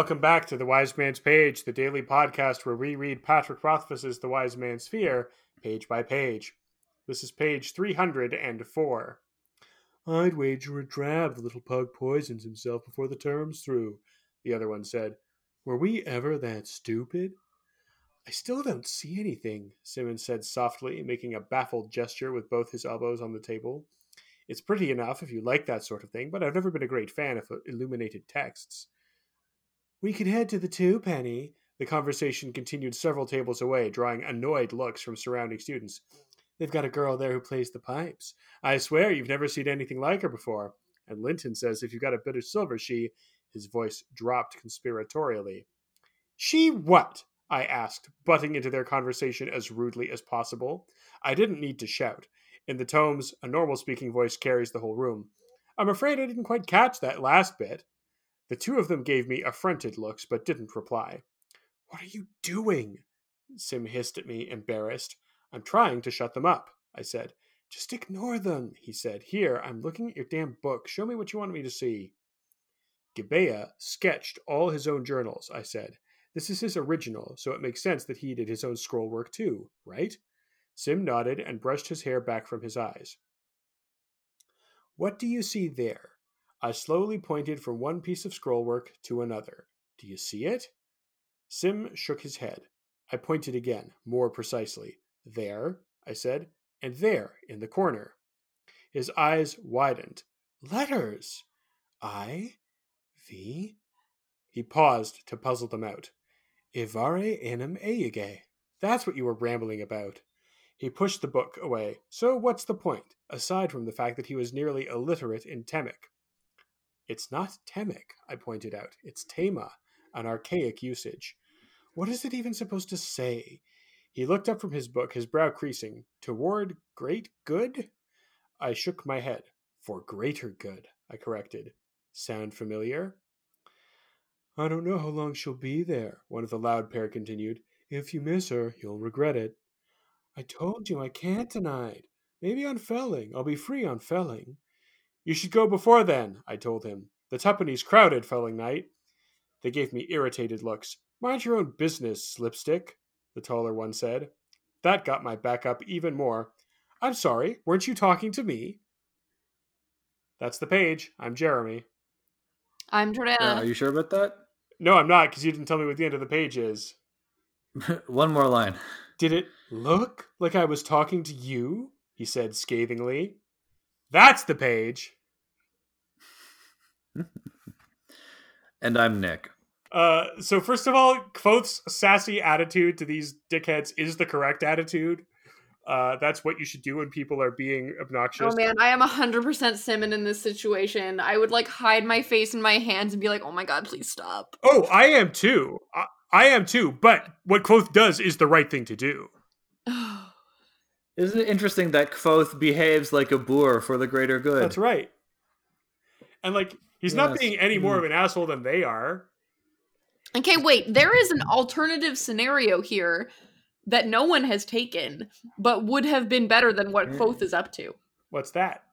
Welcome back to The Wise Man's Page, the daily podcast where we read Patrick Rothfuss's The Wise Man's Fear page by page. This is page 304. I'd wager a drab the little pug poisons himself before the term's through, the other one said. Were we ever that stupid? I still don't see anything, Simmons said softly, making a baffled gesture with both his elbows on the table. It's pretty enough if you like that sort of thing, but I've never been a great fan of illuminated texts. We could head to the two penny. The conversation continued several tables away, drawing annoyed looks from surrounding students. They've got a girl there who plays the pipes. I swear you've never seen anything like her before. And Linton says if you've got a bit of silver, she. His voice dropped conspiratorially. She what? I asked, butting into their conversation as rudely as possible. I didn't need to shout. In the tomes, a normal speaking voice carries the whole room. I'm afraid I didn't quite catch that last bit. The two of them gave me affronted looks, but didn't reply. What are you doing? Sim hissed at me, embarrassed. I'm trying to shut them up, I said. Just ignore them, he said. Here, I'm looking at your damn book. Show me what you want me to see. Gibea sketched all his own journals, I said. This is his original, so it makes sense that he did his own scroll work too, right? Sim nodded and brushed his hair back from his eyes. What do you see there? I slowly pointed from one piece of scrollwork to another. Do you see it? Sim shook his head. I pointed again, more precisely. There, I said, and there, in the corner. His eyes widened. Letters! I? V? He paused to puzzle them out. Ivare enim euge. That's what you were rambling about. He pushed the book away. So what's the point, aside from the fact that he was nearly illiterate in Temic? It's not Temic, I pointed out. It's Tema, an archaic usage. What is it even supposed to say? He looked up from his book, his brow creasing. Toward great good? I shook my head. For greater good, I corrected. Sound familiar? I don't know how long she'll be there, one of the loud pair continued. If you miss her, you'll regret it. I told you I can't tonight. Maybe on Felling. I'll be free on Felling. You should go before then, I told him. The tuppenny's crowded, felling night. They gave me irritated looks. Mind your own business, slipstick, the taller one said. That got my back up even more. I'm sorry, weren't you talking to me? That's the page. I'm Jeremy. I'm Jordana. Uh, are you sure about that? No, I'm not, because you didn't tell me what the end of the page is. One more line. Did it look like I was talking to you? He said scathingly. That's the page. and I'm Nick. Uh, so first of all, Kvothe's sassy attitude to these dickheads is the correct attitude. Uh, that's what you should do when people are being obnoxious. Oh man, I am hundred percent Simmon in this situation. I would like hide my face in my hands and be like, "Oh my god, please stop." Oh, I am too. I, I am too. But what Kvothe does is the right thing to do. Isn't it interesting that Kvothe behaves like a boor for the greater good? That's right. And like he's yes. not being any more of hmm. an asshole than they are. Okay, wait. There is an alternative scenario here that no one has taken, but would have been better than what hmm. Kvothe is up to. What's that?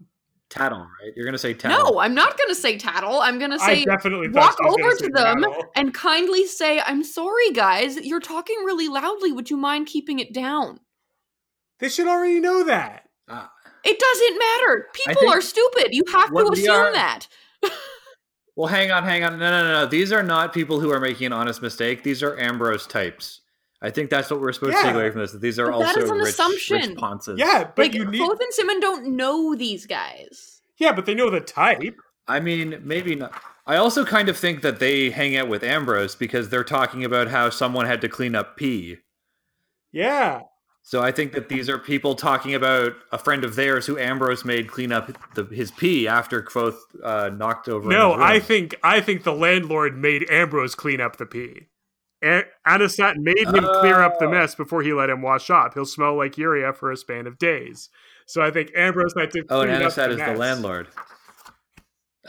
Tattle, right? You're gonna say tattle. No, I'm not gonna say tattle. I'm gonna say I definitely walk over to them tattle. and kindly say, "I'm sorry, guys. You're talking really loudly. Would you mind keeping it down?" They should already know that. Uh, it doesn't matter. People are stupid. You have to assume are, that. well, hang on, hang on. No, no, no. These are not people who are making an honest mistake. These are Ambrose types. I think that's what we're supposed yeah. to take away from this. That these are but also that is an rich, assumption. rich ponces. Yeah, but like, you need... Kvothe and Simmon don't know these guys. Yeah, but they know the type. I mean, maybe not. I also kind of think that they hang out with Ambrose because they're talking about how someone had to clean up pee. Yeah. So I think that these are people talking about a friend of theirs who Ambrose made clean up the, his pee after Kvothe uh, knocked over. No, I think I think the landlord made Ambrose clean up the pee. A- Anisat made him oh. clear up the oh. mess before he let him wash up. He'll smell like urea for a span of days. So I think Ambrose had to. Oh, and Anisat is mess. the landlord.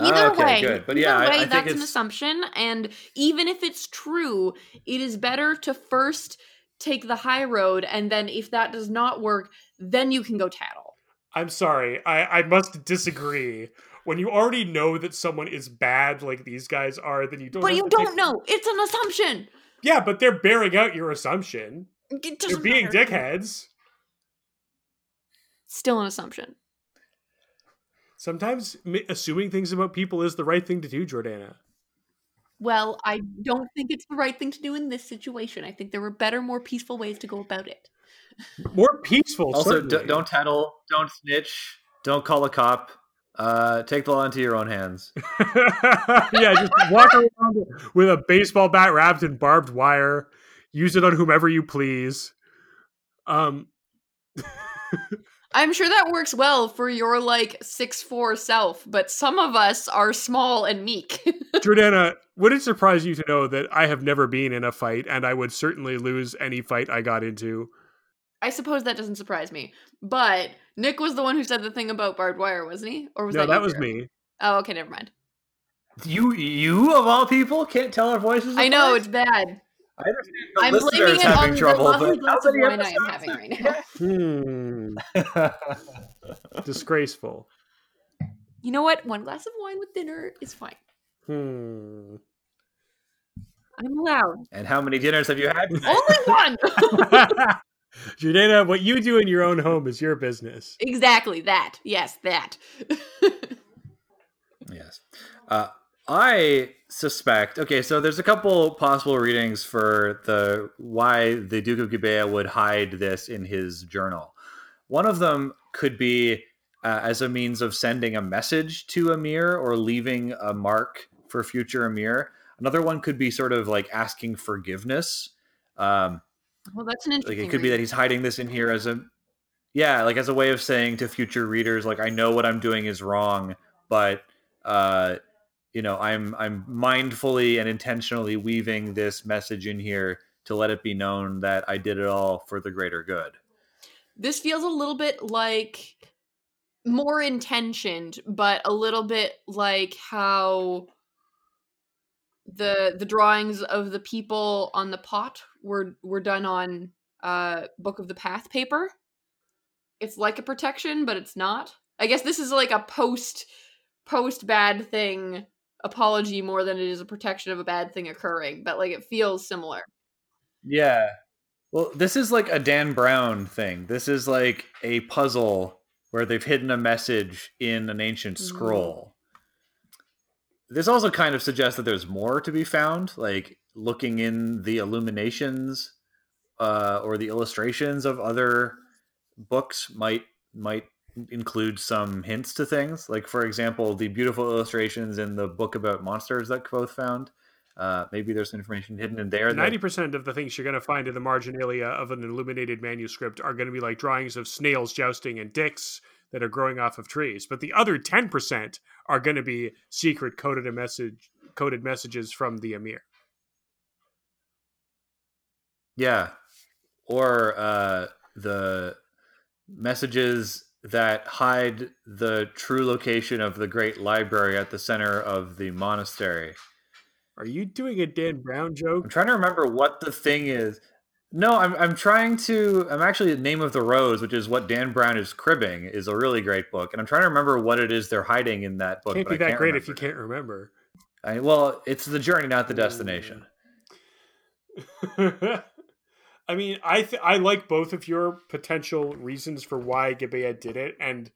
Either okay, way, good. But either yeah, way, I, I that's an assumption, and even if it's true, it is better to first take the high road and then if that does not work then you can go tattle i'm sorry i, I must disagree when you already know that someone is bad like these guys are, then you don't. But you don't take... know. It's an assumption. Yeah, but they're bearing out your assumption. They're being matter. dickheads. Still an assumption. Sometimes assuming things about people is the right thing to do, Jordana. Well, I don't think it's the right thing to do in this situation. I think there were better, more peaceful ways to go about it. More peaceful. Also, d- don't tattle, don't snitch, don't call a cop. Uh, take the law into your own hands. yeah, just walk around with a baseball bat wrapped in barbed wire. Use it on whomever you please. Um, I'm sure that works well for your like six four self, but some of us are small and meek. Jordana, would it surprise you to know that I have never been in a fight, and I would certainly lose any fight I got into? I suppose that doesn't surprise me, but Nick was the one who said the thing about barbed wire, wasn't he? Or was no, that, that was me? Oh, okay, never mind. You, you of all people, can't tell our voices. I know it's bad. I understand the I'm blaming it having on trouble, the lovely glass of wine I am having right now. hmm. Disgraceful. You know what? One glass of wine with dinner is fine. Hmm. I'm allowed. And how many dinners have you had? Only one. Jordana, what you do in your own home is your business. Exactly that. Yes, that. yes. Uh, I suspect. Okay, so there's a couple possible readings for the why the Duke of Gibea would hide this in his journal. One of them could be uh, as a means of sending a message to Amyr or leaving a mark for future Amyr. Another one could be sort of like asking forgiveness. Um, well, that's an interesting. Like it could be that he's hiding this in here as a, yeah, like as a way of saying to future readers, like I know what I'm doing is wrong, but uh, you know i'm i'm mindfully and intentionally weaving this message in here to let it be known that i did it all for the greater good. This feels a little bit like more intentioned but a little bit like how the the drawings of the people on the pot were were done on uh book of the path paper. It's like a protection but it's not. I guess this is like a post post bad thing apology more than it is a protection of a bad thing occurring, but like it feels similar. Yeah. Well, this is like a Dan Brown thing. This is like a puzzle where they've hidden a message in an ancient mm-hmm. scroll. Mm. This also kind of suggests that there's more to be found, like looking in the illuminations uh, or the illustrations of other books might might include some hints to things. Like, for example, the beautiful illustrations in the book about monsters that Kvothe found. Uh, maybe there's information hidden in there. Ninety percent of the things you're going to find in the marginalia of an illuminated manuscript are going to be like drawings of snails jousting and dicks that are growing off of trees. But the other ten percent are going to be secret coded a message coded messages from the Amyr. Yeah, or uh, the messages that hide the true location of the great library at the center of the monastery. Are you doing a Dan Brown joke? I'm trying to remember what the thing is. No, I'm I'm trying to. I'm actually the Name of the Rose, which is what Dan Brown is cribbing, is a really great book, and I'm trying to remember what it is they're hiding in that book. Can't be that can't great if you can't remember. I, well, it's the journey, not the destination. I mean, I th- I like both of your potential reasons for why Gibea did it, and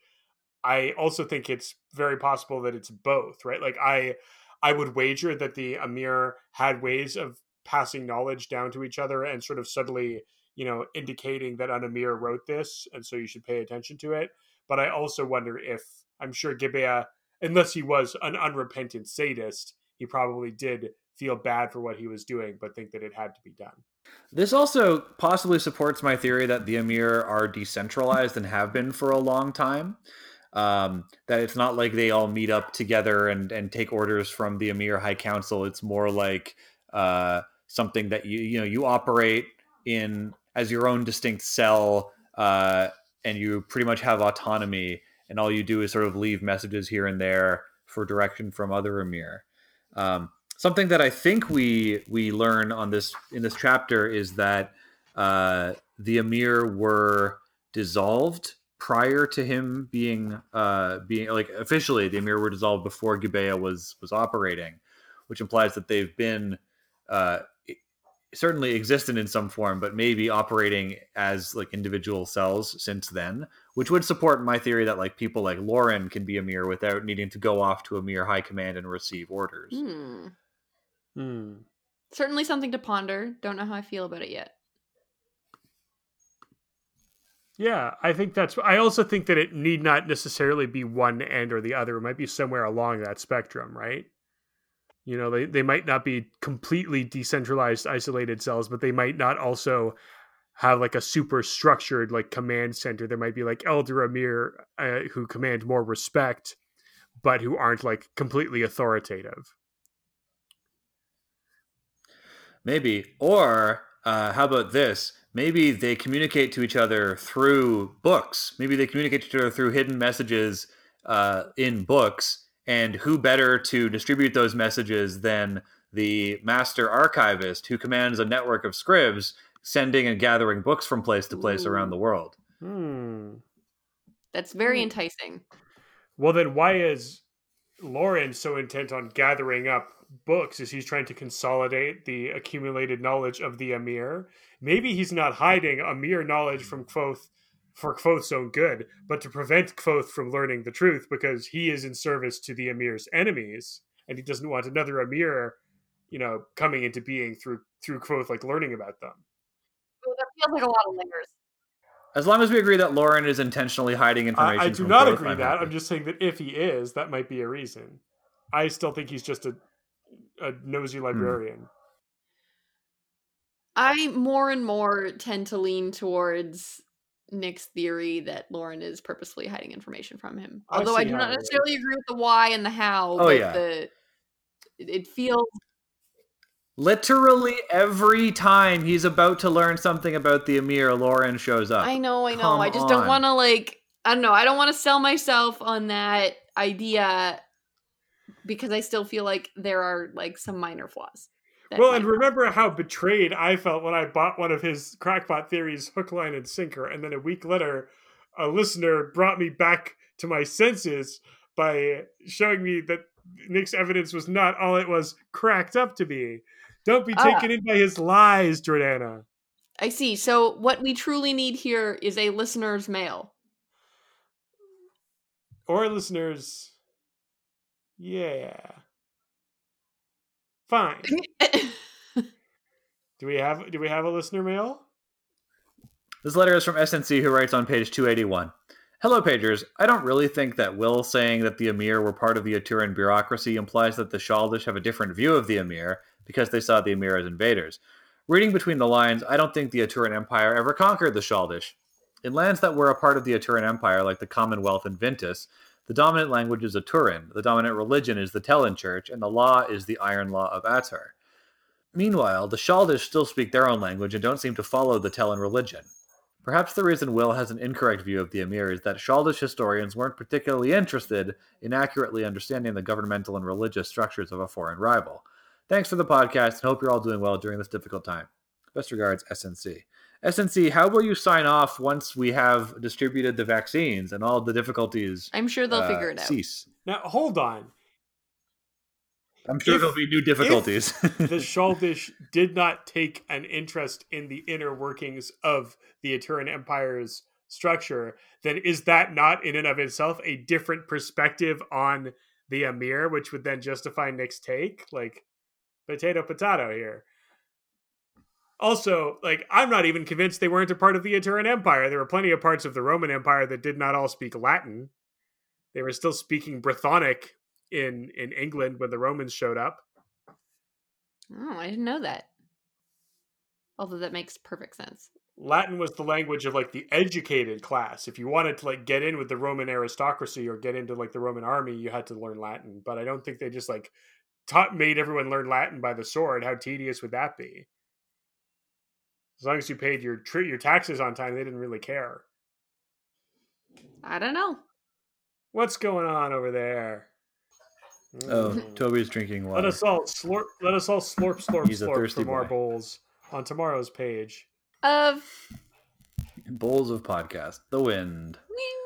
I also think it's very possible that it's both, right? Like I I would wager that the Amyr had ways of passing knowledge down to each other and sort of subtly, you know, indicating that an Amyr wrote this, and so you should pay attention to it. But I also wonder if I'm sure Gibea, unless he was an unrepentant sadist, he probably did feel bad for what he was doing, but think that it had to be done. This also possibly supports my theory that the Amyr are decentralized and have been for a long time. Um, that it's not like they all meet up together and, and take orders from the Amyr High Council. It's more like uh, something that you you know you operate in as your own distinct cell, uh, and you pretty much have autonomy. And all you do is sort of leave messages here and there for direction from other Amyr. Um, something that I think we we learn on this in this chapter is that uh, the Amyr were dissolved prior to him being uh being like officially the Amyr were dissolved before Gibea was was operating, which implies that they've been uh certainly existent in some form, but maybe operating as like individual cells since then, which would support my theory that like people like Lorren can be Amyr without needing to go off to Amyr high command and receive orders. Hmm. Hmm. Certainly something to ponder. Don't know how I feel about it yet. Yeah, I think that's. I also think that it need not necessarily be one end or the other. It might be somewhere along that spectrum, right? You know, they, they might not be completely decentralized, isolated cells, but they might not also have like a super structured like command center. There might be like Elder Amyr uh, who command more respect, but who aren't like completely authoritative. Maybe. Or uh, how about this? Maybe they communicate to each other through books. Maybe they communicate to each other through hidden messages uh, in books. And who better to distribute those messages than the master archivist who commands a network of scribes sending and gathering books from place to place around the world? Hmm. That's very Hmm. enticing. Well, then why is Lorren so intent on gathering up books? Is he's trying to consolidate the accumulated knowledge of the Amyr? Maybe he's not hiding Amyr knowledge from Kvothe for Kvothe's own good, but to prevent Kvothe from learning the truth because he is in service to the Amyr's enemies, and he doesn't want another Amyr, you know, coming into being through through Kvothe, like learning about them. Oh, that feels like a lot of layers. As long as we agree that Lorren is intentionally hiding information. I, I do from not agree I'm that. happy. I'm just saying that if he is, that might be a reason. I still think he's just a a nosy Hmm. librarian. I more and more tend to lean towards Nick's theory that Lorren is purposefully hiding information from him. Although I see do not necessarily agree with the why and the how. Oh, but yeah. the it- it feels Literally every time he's about to learn something about the Amyr, Lorren shows up. I know, I know. Come I just don't want to like I don't know. I don't want to sell myself on that idea because I still feel like there are like some minor flaws. Well, and remember how betrayed I felt when I bought one of his crackpot theories, hook, line, and sinker, and then a week later, a listener brought me back to my senses by showing me that Nick's evidence was not all it was cracked up to be. Don't be Ah. taken in by his lies, Jordana. I see. So what we truly need here is a listener's mail. Or listeners, yeah. Fine. Do we have do we have a listener mail? This letter is from SNC, who writes on page 281. Hello, pagers. I don't really think that Will saying that the Amyr were part of the Aturan bureaucracy implies that the Shaldish have a different view of the Amyr because they saw the Amyr as invaders. Reading between the lines, I don't think the Aturan Empire ever conquered the Shaldish. In lands that were a part of the Aturan Empire, like the Commonwealth and Vintas, the dominant language is Aturan, the dominant religion is the Tehlin Church, and the law is the Iron Law of Atur. Meanwhile, the Shaldish still speak their own language and don't seem to follow the Tehlin religion. Perhaps the reason Will has an incorrect view of the Amyr is that Shaldish historians weren't particularly interested in accurately understanding the governmental and religious structures of a foreign rival. Thanks for the podcast and hope you're all doing well during this difficult time. Best regards, SNC. SNC, how will you sign off once we have distributed the vaccines and all the difficulties I'm sure they'll uh, figure it out. cease? Now hold on. I'm sure If- there'll be new difficulties. the Shaldish did not take an interest in the inner workings of the Aturan Empire's structure, then is that not in and of itself a different perspective on the Amyr, which would then justify Nick's take? Like potato potato here. Also, like I'm not even convinced they weren't a part of the Aturan Empire. There were plenty of parts of the Roman Empire that did not all speak Latin. They were still speaking Brythonic in in England when the Romans showed up. Oh, I didn't know that. Although that makes perfect sense. Latin was the language of like the educated class. If you wanted to like get in with the Roman aristocracy or get into like the Roman army, you had to learn Latin. But I don't think they just like taught made everyone learn Latin by the sword. How tedious would that be? As long as you paid your tr- your taxes on time, they didn't really care. I don't know. What's going on over there? oh, Mm. Toby's drinking water. Let water. us all slurp. Let us all slurp, slurp, He's a slurp thirsty from our boy. bowls on tomorrow's page. Of Bowls of podcast. The wind. Wing.